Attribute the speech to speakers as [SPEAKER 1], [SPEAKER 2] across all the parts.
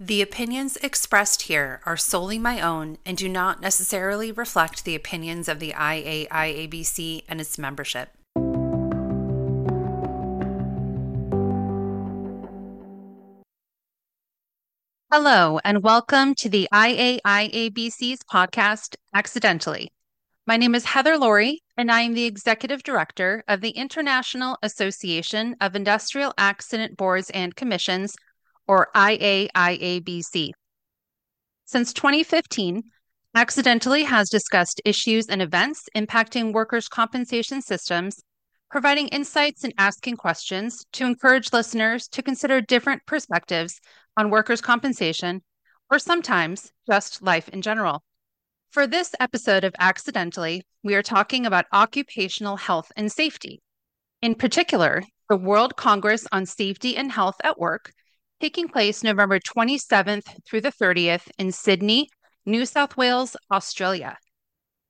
[SPEAKER 1] The opinions expressed here are solely my own and do not necessarily reflect the opinions of the IAIABC and its membership. Hello, and welcome to the IAIABC's podcast, Accidentally. My name is Heather Lore, and I am the Executive Director of the International Association of Industrial Accident Boards and Commissions or IAIABC. Since 2015, Accidentally has discussed issues and events impacting workers' compensation systems, providing insights and asking questions to encourage listeners to consider different perspectives on workers' compensation, or sometimes just life in general. For this episode of Accidentally, we are talking about occupational health and safety. In particular, the World Congress on Safety and Health at Work taking place November 27th through the 30th in Sydney, New South Wales, Australia.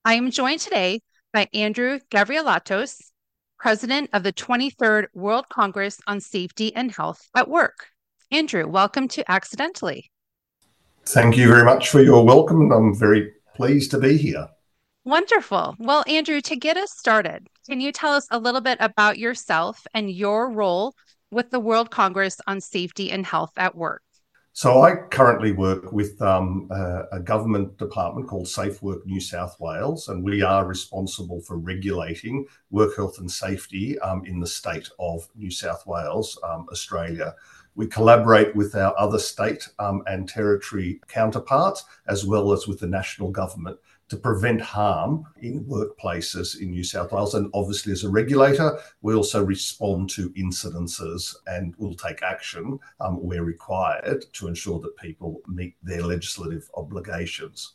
[SPEAKER 1] I am joined today by Andrew Gavrielatos, president of the 23rd World Congress on Safety and Health at Work. Andrew, welcome to Accidentally.
[SPEAKER 2] Thank you very much for your welcome. I'm very pleased to be here.
[SPEAKER 1] Wonderful. Well, Andrew, to get us started, can you tell us a little bit about yourself and your role with the World Congress on Safety and Health at Work?
[SPEAKER 2] So, I currently work with um, a, a, government department called Safe Work New South Wales, and we are responsible for regulating work health and safety um, in the state of New South Wales, um, Australia. We collaborate with our other state um, and territory counterparts, as well as with the national government to prevent harm in workplaces in New South Wales. And obviously, as a regulator, we also respond to incidences and will take action um, where required to ensure that people meet their legislative obligations.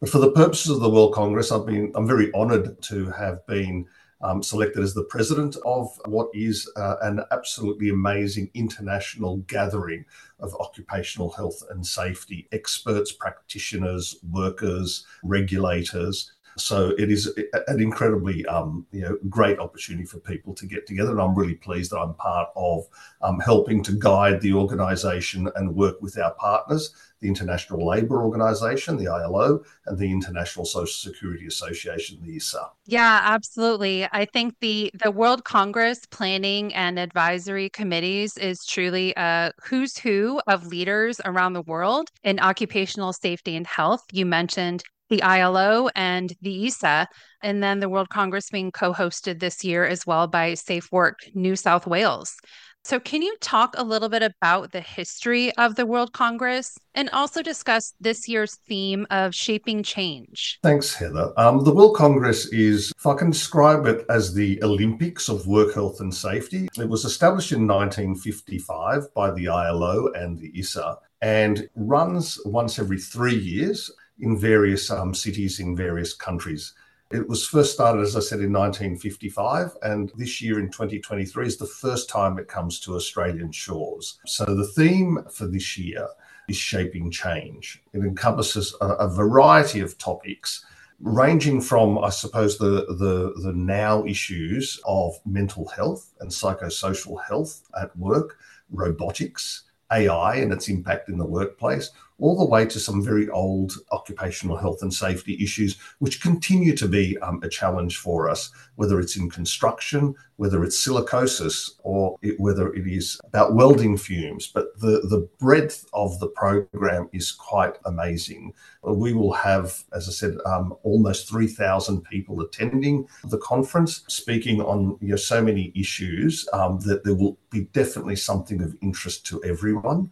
[SPEAKER 2] But for the purposes of the World Congress, I've been I'm very honoured to have been um, selected as the president of what is uh, an absolutely amazing international gathering of occupational health and safety experts, practitioners, workers, regulators. So it is an incredibly um, you know great opportunity for people to get together, and I'm really pleased that I'm part of um, helping to guide the organisation and work with our partners the International Labour Organization, the ILO, and the International Social Security Association, the ISA.
[SPEAKER 1] Yeah, absolutely. I think the the World Congress Planning and Advisory Committees is truly a who's who of leaders around the world in occupational safety and health. You mentioned the ILO and the ISA, and then the World Congress being co hosted this year as well by Safe Work New South Wales. So, can you talk a little bit about the history of the World Congress and also discuss this year's theme of shaping change?
[SPEAKER 2] Thanks, Heather. Um, the World Congress is, if I can describe it as the Olympics of work health and safety, it was established in 1955 by the ILO and the ISA and runs once every three years in various um, cities in various countries. It was first started, as I said, in 1955, and this year in 2023 is the first time it comes to Australian shores. So the theme for this year is shaping change. It encompasses a, a variety of topics ranging from, I suppose, the, the, the now issues of mental health and psychosocial health at work, robotics, AI and its impact in the workplace, all the way to some very old occupational health and safety issues, which continue to be um, a challenge for us, whether it's in construction, whether it's silicosis, or it, whether it is about welding fumes. But the, the breadth of the program is quite amazing. We will have, as I said, um, almost 3,000 people attending the conference, speaking on you know, so many issues um, that there will be definitely something of interest to everyone.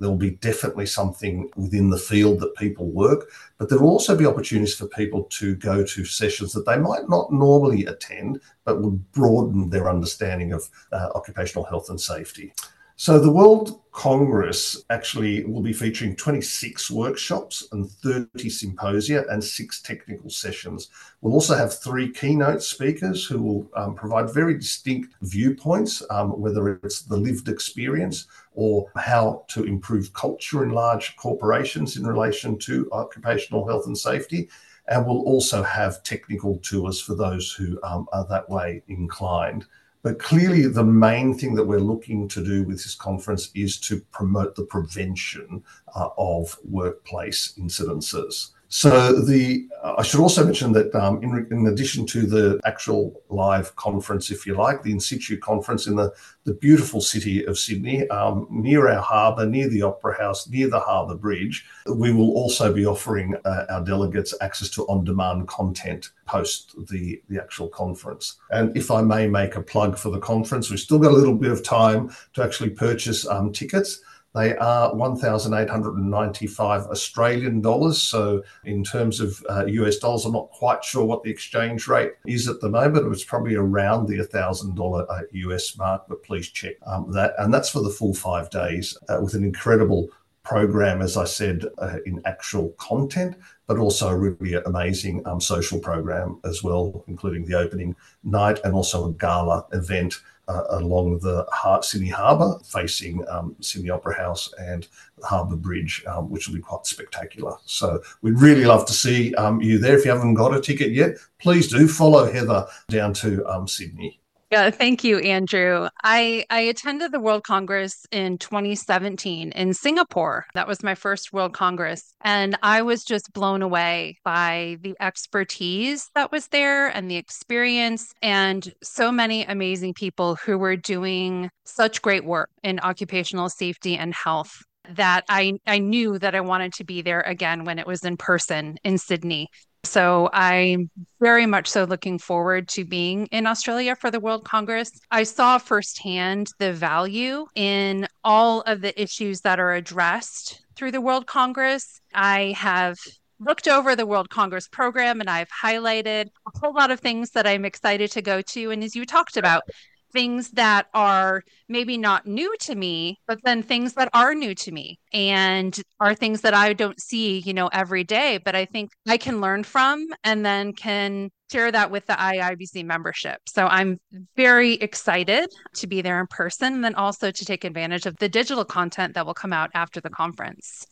[SPEAKER 2] There'll be definitely something within the field that people work, but there will also be opportunities for people to go to sessions that they might not normally attend, but would broaden their understanding of uh, occupational health and safety. So the World Congress actually will be featuring 26 workshops and 30 symposia and six technical sessions. We'll also have three keynote speakers who will um, provide very distinct viewpoints, um, whether it's the lived experience or how to improve culture in large corporations in relation to occupational health and safety. And we'll also have technical tours for those who um, are that way inclined. But clearly, the main thing that we're looking to do with this conference is to promote the prevention uh, of workplace incidences. So the I should also mention that um, in, in, addition to the actual live conference, if you like, the in situ conference in the, the beautiful city of Sydney, um, near our harbour, near the Opera House, near the Harbour Bridge, we will also be offering uh, our delegates access to on-demand content post the, the actual conference. And if I may make a plug for the conference, we've still got a little bit of time to actually purchase um, tickets. They are 1,895 Australian dollars. So, in terms of uh, US dollars, I'm not quite sure what the exchange rate is at the moment. It's probably around the $1,000 uh, US mark, but please check um, that. And that's for the full five days uh, with an incredible program, as I said, uh, in actual content, but also a really amazing um, social program as well, including the opening night and also a gala event uh, along the Sydney Harbour, facing um, Sydney Opera House and Harbour Bridge, um, which will be quite spectacular. So we'd really love to see um, you there. If you haven't got a ticket yet, please do follow Heather down to um, Sydney.
[SPEAKER 1] Yeah, thank you, Andrew. I, I attended the World Congress in 2017 in Singapore. That was my first World Congress. And I was just blown away by the expertise that was there and the experience, and so many amazing people who were doing such great work in occupational safety and health that I, I knew that I wanted to be there again when it was in person in Sydney. So I'm very much so looking forward to being in Australia for the World Congress. I saw firsthand the value in all of the issues that are addressed through the World Congress. I have looked over the World Congress program and I've highlighted a whole lot of things that I'm excited to go to. And as you talked about, things that are maybe not new to me, but then things that are new to me and are things that I don't see, you know, every day, but I think I can learn from and then can share that with the IAIABC membership. So I'm very excited to be there in person and then also to take advantage of the digital content that will come out after the conference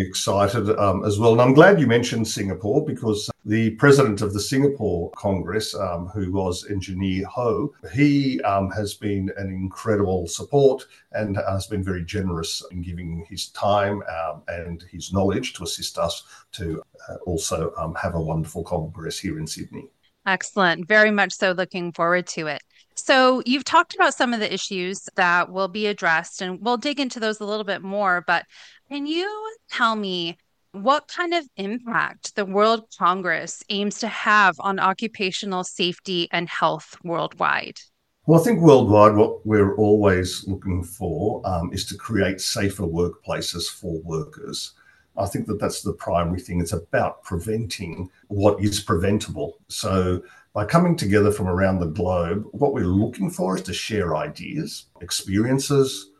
[SPEAKER 2] excited um, as well. And I'm glad you mentioned Singapore because the president of the Singapore Congress, um, who was Engineer Ho, he um, has been an incredible support and has been very generous in giving his time um, and his knowledge to assist us to uh, also um, have a wonderful Congress here in Sydney.
[SPEAKER 1] Excellent. Very much so looking forward to it. So, you've talked about some of the issues that will be addressed, and we'll dig into those a little bit more. But can you tell me what kind of impact the World Congress aims to have on occupational safety and health worldwide?
[SPEAKER 2] Well, I think worldwide, what we're always looking for um, is to create safer workplaces for workers. I think that that's the primary thing. It's about preventing what is preventable. So, by coming together from around the globe, what we're looking for is to share ideas, experiences,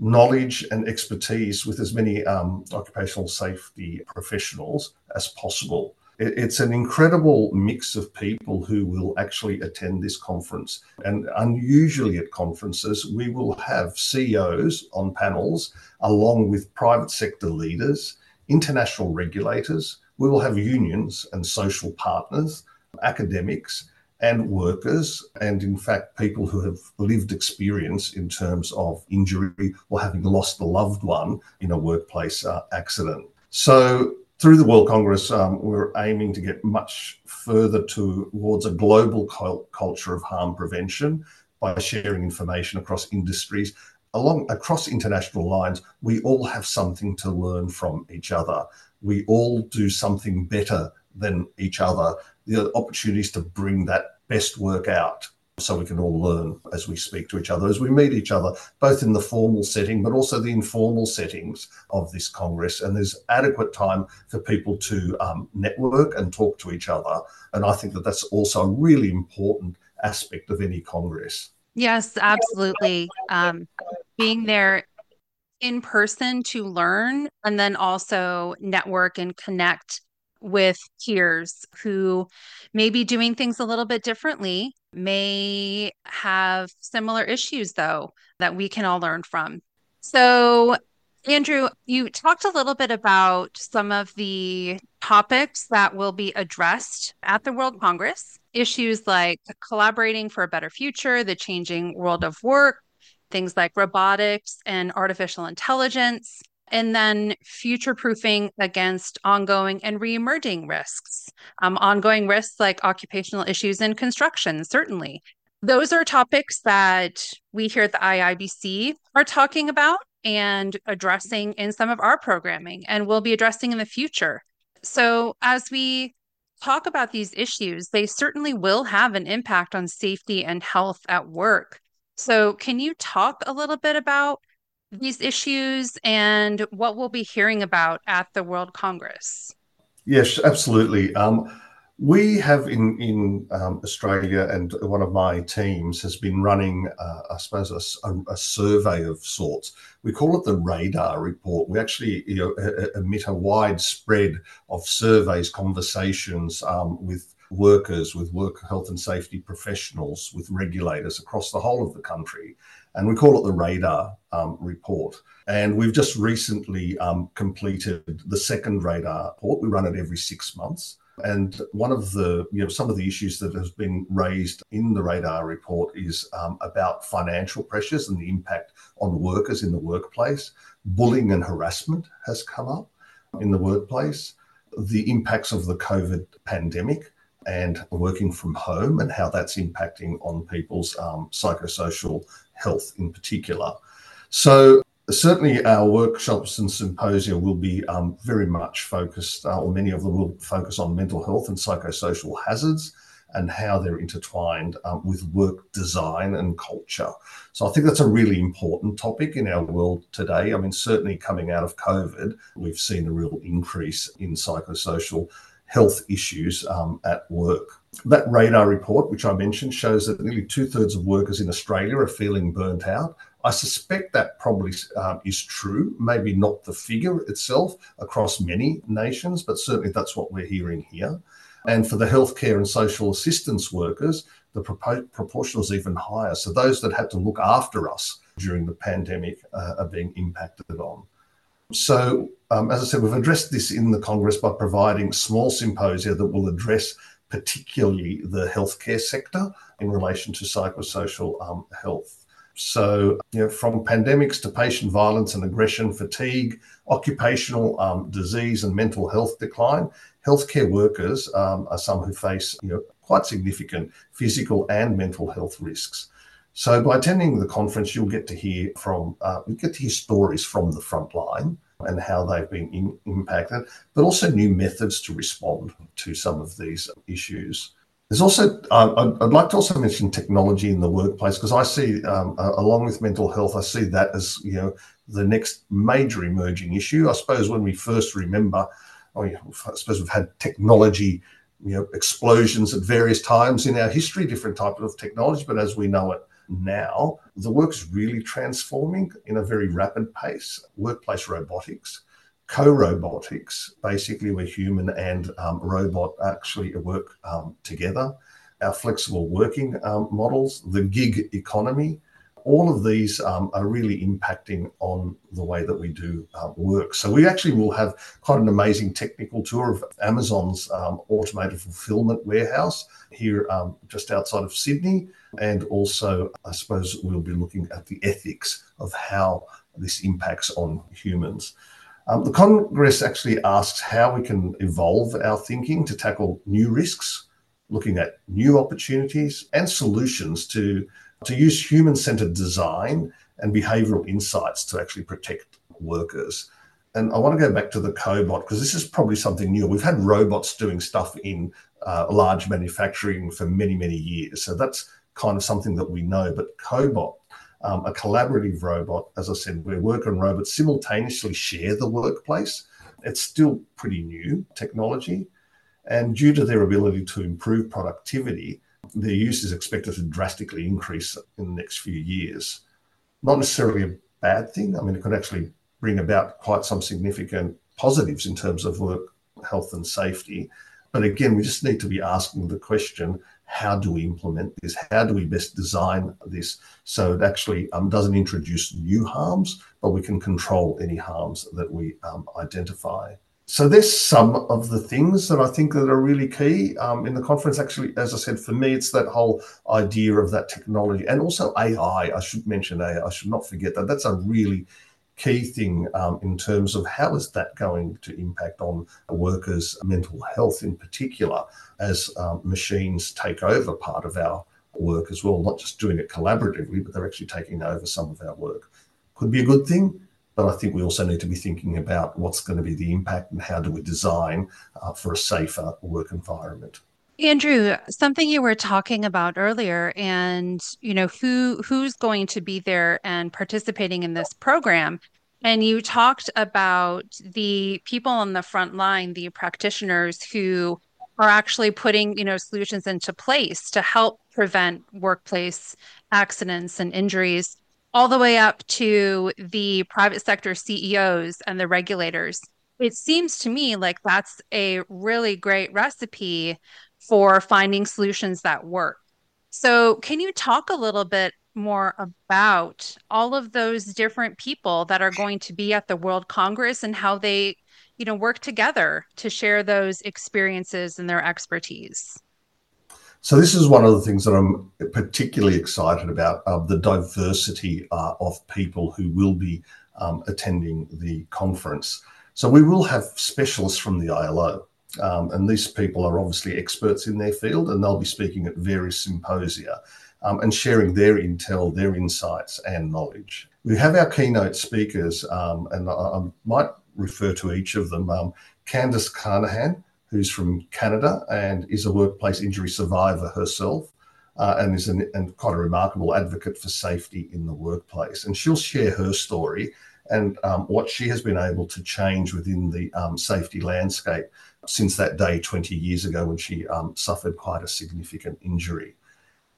[SPEAKER 2] knowledge and expertise with as many um, occupational safety professionals as possible. It's an incredible mix of people who will actually attend this conference. And unusually at conferences, we will have CEOs on panels along with private sector leaders, international regulators. We will have unions and social partners, academics, and workers, and in fact, people who have lived experience in terms of injury or having lost a loved one in a workplace uh, accident. So, through the World Congress, um, we're aiming to get much further towards a global culture of harm prevention by sharing information across industries. Along across international lines, we all have something to learn from each other. We all do something better than each other the opportunities to bring that best work out so we can all learn as we speak to each other, as we meet each other, both in the formal setting, but also the informal settings of this Congress. And there's adequate time for people to um, network and talk to each other. And I think that that's also a really important aspect of any Congress.
[SPEAKER 1] Yes, absolutely. Um, being there in person to learn and then also network and connect with peers who may be doing things a little bit differently, may have similar issues, though, that we can all learn from. So, Andrew, you talked a little bit about some of the topics that will be addressed at the World Congress. issues like collaborating for a better future, the changing world of work, things like robotics and artificial intelligence, and then future proofing against ongoing and reemerging risks. Um, ongoing risks like occupational issues in construction, certainly. Those are topics that we here at the IAIABC are talking about and addressing in some of our programming and will be addressing in the future. So, as we talk about these issues, they certainly will have an impact on safety and health at work. So, can you talk a little bit about these issues and what we'll be hearing about at the World Congress?
[SPEAKER 2] Yes, absolutely. Um, we have in in um, Australia, and one of my teams has been running, uh, I suppose, a, a, survey of sorts. We call it the Radar Report. We actually you know, emit a wide spread of surveys, conversations um, with workers, with work health and safety professionals, with regulators across the whole of the country. And we call it the Radar um, Report. And we've just recently um, completed the second Radar report. We run it every six months. And one of the, you know, some of the issues that has been raised in the radar report is um, about financial pressures and the impact on workers in the workplace. Bullying and harassment has come up in the workplace. The impacts of the COVID pandemic and working from home and how that's impacting on people's um, psychosocial health in particular. So, certainly our workshops and symposia will be um, very much focused, uh, or many of them will focus on mental health and psychosocial hazards and how they're intertwined um, with work design and culture. So I think that's a really important topic in our world today. I mean, certainly coming out of COVID, we've seen a real increase in psychosocial health issues um, at work. That radar report, which I mentioned, shows that nearly two thirds of workers in Australia are feeling burnt out. I suspect that probably um, is true, maybe not the figure itself across many nations, but certainly that's what we're hearing here. And for the healthcare and social assistance workers, the proportion is even higher. So those that had to look after us during the pandemic uh, are being impacted on. So, um, as I said, we've addressed this in the Congress by providing small symposia that will address particularly the healthcare sector in relation to psychosocial um, health. So, you know, from pandemics to patient violence and aggression, fatigue, occupational um, disease, and mental health decline, healthcare workers um, are some who face you know, quite significant physical and mental health risks. So by attending the conference, you'll get to hear from uh, you get to hear stories from the front line and how they've been in, impacted, but also new methods to respond to some of these issues. There's also uh, I'd, like to also mention technology in the workplace because I see, um, along with mental health, I see that as you know the next major emerging issue. I suppose when we first remember, oh, I suppose we've had technology you know explosions at various times in our history, different types of technology, but as we know it now, the work's really transforming in a very rapid pace. Workplace robotics, co robotics, basically, where human and um, robot actually work um, together, our flexible working um, models, the gig economy. All of these um, are really impacting on the way that we do uh, work. So, we actually will have quite an amazing technical tour of Amazon's um, automated fulfillment warehouse here um, just outside of Sydney and also, I suppose, we'll be looking at the ethics of how this impacts on humans. Um, the Congress actually asks how we can evolve our thinking to tackle new risks, looking at new opportunities and solutions to, to use human centered design and behavioral insights to actually protect workers. And I want to go back to the cobot because this is probably something new. We've had robots doing stuff in uh, large manufacturing for many, many years. So that's kind of something that we know. But Cobot, um, a collaborative robot, as I said, where worker and robot simultaneously share the workplace. It's still pretty new technology. And due to their ability to improve productivity, their use is expected to drastically increase in the next few years. Not necessarily a bad thing. I mean, it could actually bring about quite some significant positives in terms of work health and safety. But again, we just need to be asking the question how do we implement this? How do we best design this so it actually um, doesn't introduce new harms, but we can control any harms that we um, identify? So there's some of the things that I think that are really key um, in the conference. Actually, as I said, for me, it's that whole idea of that technology and also AI. I should mention AI. I should not forget that. That's a really key thing um, in terms of how is that going to impact on workers' mental health in particular as um, machines take over part of our work as well, not just doing it collaboratively, but they're actually taking over some of our work. Could be a good thing, but I think we also need to be thinking about what's going to be the impact and how do we design uh, for a safer work environment.
[SPEAKER 1] Andrew, something you were talking about earlier, and you know who who's going to be there and participating in this program, and you talked about the people on the front line, the practitioners who are actually putting you know solutions into place to help prevent workplace accidents and injuries all the way up to the private sector CEOs and the regulators. It seems to me like that's a really great recipe for finding solutions that work. So, can you talk a little bit more about all of those different people that are going to be at the World Congress and how they, you know, work together to share those experiences and their expertise?
[SPEAKER 2] So this is one of the things that I'm particularly excited about: uh, the diversity uh, of people who will be um, attending the conference. So we will have specialists from the ILO, um, and these people are obviously experts in their field, and they'll be speaking at various symposia um, and sharing their intel, their insights, and knowledge. We have our keynote speakers, um, and I, I, might refer to each of them. Um, Candice Carnahan who's from Canada and is a workplace injury survivor herself. Uh, and is an, and quite a remarkable advocate for safety in the workplace. And she'll share her story and um, what she has been able to change within the um, safety landscape since that day 20 years ago when she um, suffered quite a significant injury.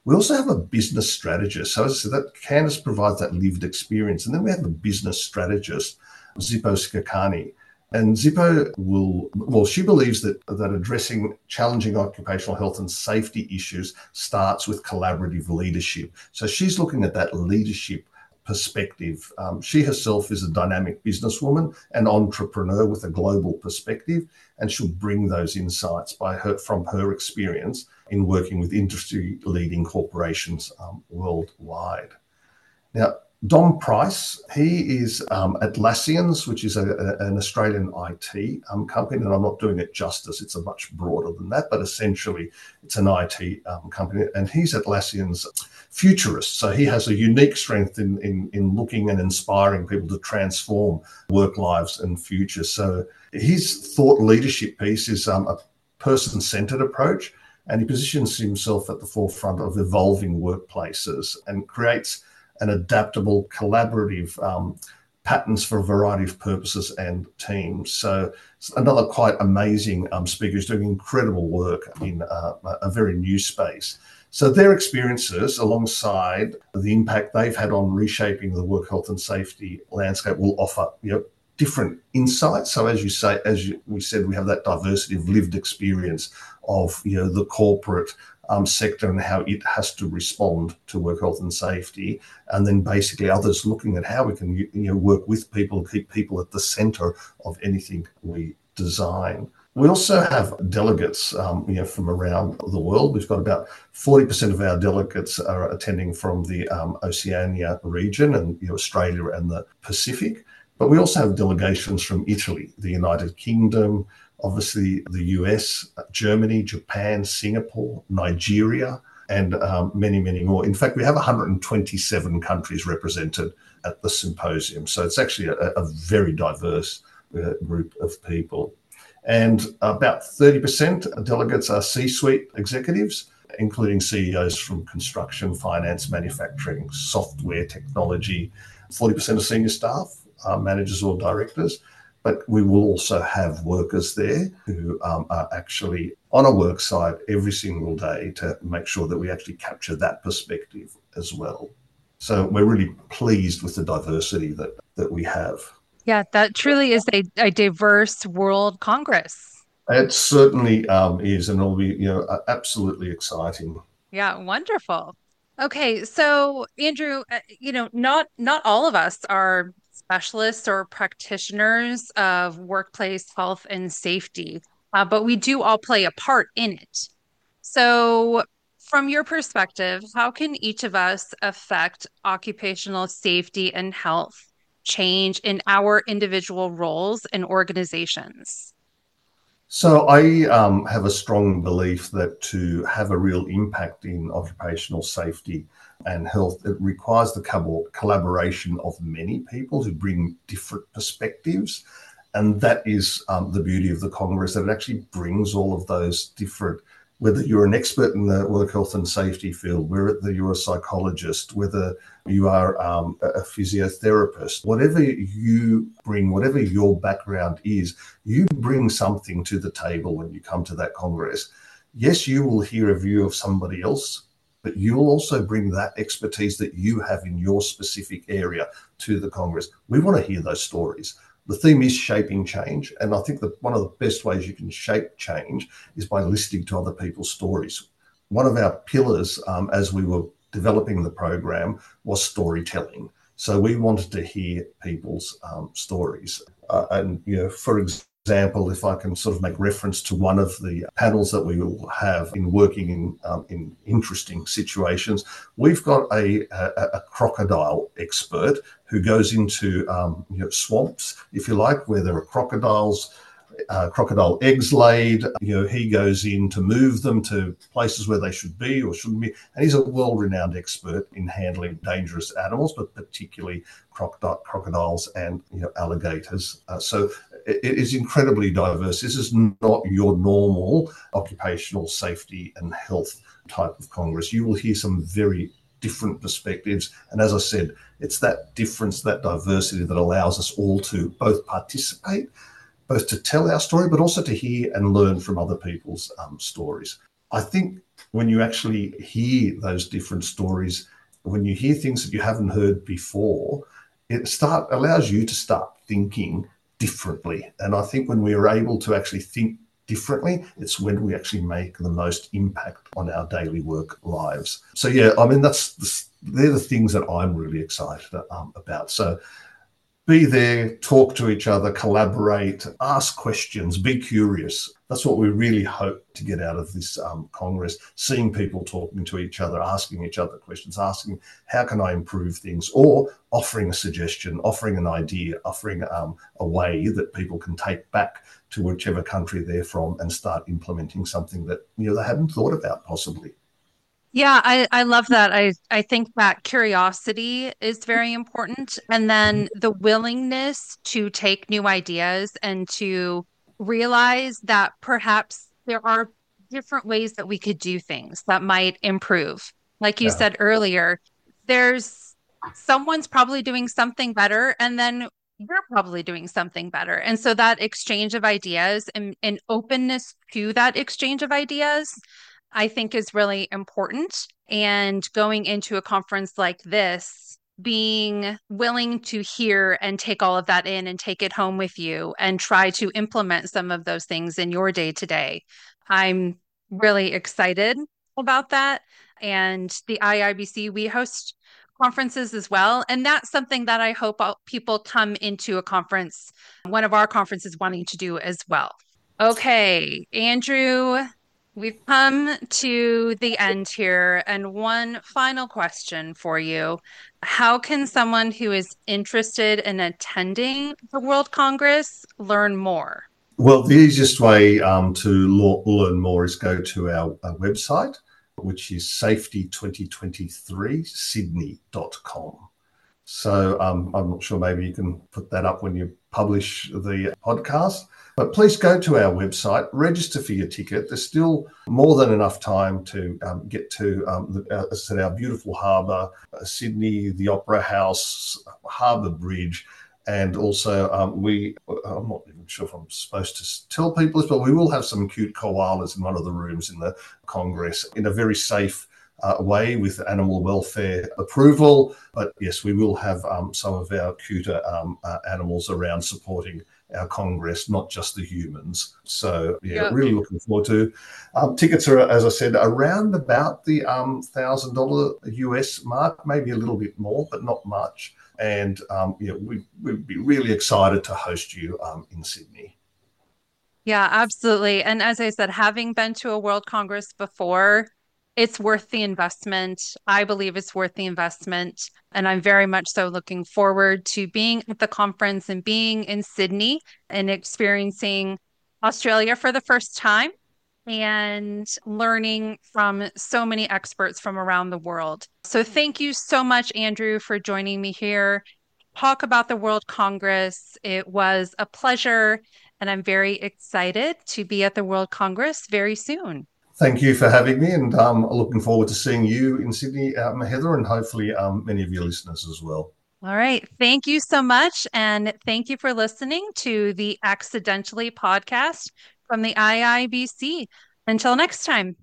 [SPEAKER 2] We also have a business strategist. So, as I said, that Candice provides that lived experience. And then we have a business strategist, Zippo Skakani, and Zippo will, well, she believes that, that addressing challenging occupational health and safety issues starts with collaborative leadership. So she's looking at that leadership perspective. Um, she herself is a dynamic businesswoman and entrepreneur with a global perspective, and she'll bring those insights by her from her experience in working with industry leading corporations um, worldwide. Now, Dom Price, he is um, Atlassians, which is a, a, an Australian IT um, company, and I'm not doing it justice. It's a much broader than that, but essentially it's an IT um, company, and he's Atlassian's futurist. So he has a unique strength in, in, in looking and inspiring people to transform work lives and futures. So his thought leadership piece is um, a person-centered approach, and he positions himself at the forefront of evolving workplaces and creates and adaptable collaborative um, patterns for a variety of purposes and teams. So another quite amazing um, speaker who's doing incredible work in uh, a very new space. So their experiences, alongside the impact they've had on reshaping the work health and safety landscape, will offer you know different insights. So as you say, as you, we said, we have that diversity of lived experience of you know the corporate sector and how it has to respond to work health and safety, and then basically others looking at how we can you know work with people, and keep people at the centre of anything we design. We also have delegates, um, you know, from around the world. We've got about 40% of our delegates are attending from the um, Oceania region and you know, Australia and the Pacific. But we also have delegations from Italy, the United Kingdom, obviously the US, Germany, Japan, Singapore, Nigeria, and um, many, many more. In fact, we have 127 countries represented at the symposium. So it's actually a, a very diverse uh, group of people. And about 30% of delegates are C suite executives, including CEOs from construction, finance, manufacturing, software, technology. 40% of senior staff are managers or directors but we will also have workers there who um, are actually on a work site every single day to make sure that we actually capture that perspective as well. So we're really pleased with the diversity that, that we have.
[SPEAKER 1] Yeah, that truly is a, a diverse World Congress.
[SPEAKER 2] It certainly um, is, and it'll be you know absolutely exciting.
[SPEAKER 1] Yeah, wonderful. Okay, so Andrew, uh, you know, not not all of us are specialists or practitioners of workplace health and safety, uh, but we do all play a part in it. So, from your perspective, how can each of us affect occupational safety and health change in our individual roles and organizations?
[SPEAKER 2] So, I um, have a strong belief that to have a real impact in occupational safety and health, it requires the collaboration of many people who bring different perspectives. And that is um, the beauty of the Congress, that it actually brings all of those different whether you're an expert in the work health and safety field, whether you're a psychologist, whether you are um, a physiotherapist, whatever you bring, whatever your background is, you bring something to the table when you come to that Congress. Yes, you will hear a view of somebody else, but you'll also bring that expertise that you have in your specific area to the Congress. We want to hear those stories the theme is shaping change. And I think that one of the best ways you can shape change is by listening to other people's stories. One of our pillars um, as we were developing the program was storytelling. So we wanted to hear people's um, stories. Uh, and, you know, for example, example, if I can sort of make reference to one of the panels that we will have in working in um, in interesting situations, we've got a, a, a crocodile expert who goes into um, you know, swamps, if you like, where there are crocodiles uh, crocodile eggs laid. You know, he goes in to move them to places where they should be or shouldn't be. And he's a world-renowned expert in handling dangerous animals, but particularly crocodiles and you know, alligators. Uh, so it is incredibly diverse. This is not your normal occupational safety and health type of Congress. You will hear some very different perspectives. And as I said, it's that difference, that diversity that allows us all to both participate both to tell our story, but also to hear and learn from other people's um, stories. I think when you actually hear those different stories, when you hear things that you haven't heard before, it start allows you to start thinking differently. And I think when we are able to actually think differently, it's when we actually make the most impact on our daily work lives. So yeah, I mean that's the, they're the things that I'm really excited um, about. So be there, talk to each other, collaborate, ask questions, be curious. That's what we really hope to get out of this um, Congress seeing people talking to each other, asking each other questions, asking, how can I improve things? Or offering a suggestion, offering an idea, offering um, a way that people can take back to whichever country they're from and start implementing something that you know they hadn't thought about possibly.
[SPEAKER 1] Yeah, I, I love that. I, I think that curiosity is very important. And then the willingness to take new ideas and to realize that perhaps there are different ways that we could do things that might improve. Like you yeah. said earlier, there's someone's probably doing something better, and then you're probably doing something better. And so that exchange of ideas and, and openness to that exchange of ideas I think is really important. And going into a conference like this, being willing to hear and take all of that in and take it home with you and try to implement some of those things in your day to day. I'm really excited about that. And the IAIABC, we host conferences as well. And that's something that I hope people come into a conference, one of our conferences, wanting to do as well. Okay, Andrew, We've come to the end here, and one final question for you. How can someone who is interested in attending the World Congress learn more?
[SPEAKER 2] Well, the easiest way um, to learn more is go to our, our website, which is safety2023sydney.com. So um, I'm not sure, maybe you can put that up when you publish the podcast. But please go to our website, register for your ticket. There's still more than enough time to um, get to, um, the, uh, as I said, our beautiful harbour, uh, Sydney, the Opera House, Harbour Bridge. And also, um, we, I'm not even sure if I'm supposed to tell people this, but we will have some cute koalas in one of the rooms in the Congress in a very safe uh, way with animal welfare approval. But yes, we will have um, some of our cuter um, uh, animals around supporting our Congress, not just the humans. So yeah, really looking forward to. Um, tickets are, as I said, around about the um, thousand dollar US mark, maybe a little bit more, but not much. And um, know, we, would be really excited to host you um, in Sydney.
[SPEAKER 1] Yeah, absolutely. And as I said, having been to a World Congress before, it's worth the investment. I believe it's worth the investment. And I'm very much so looking forward to being at the conference and being in Sydney and experiencing Australia for the first time and learning from so many experts from around the world. So, thank you so much, Andrew, for joining me here. Talk about the World Congress. It was a pleasure, and I'm very excited to be at the World Congress very soon.
[SPEAKER 2] Thank you for having me, and um, looking forward to seeing you in Sydney, um, Heather, and hopefully um, many of your listeners as well.
[SPEAKER 1] All right. Thank you so much. And thank you for listening to the Accidentally podcast from the IAIABC. Until next time.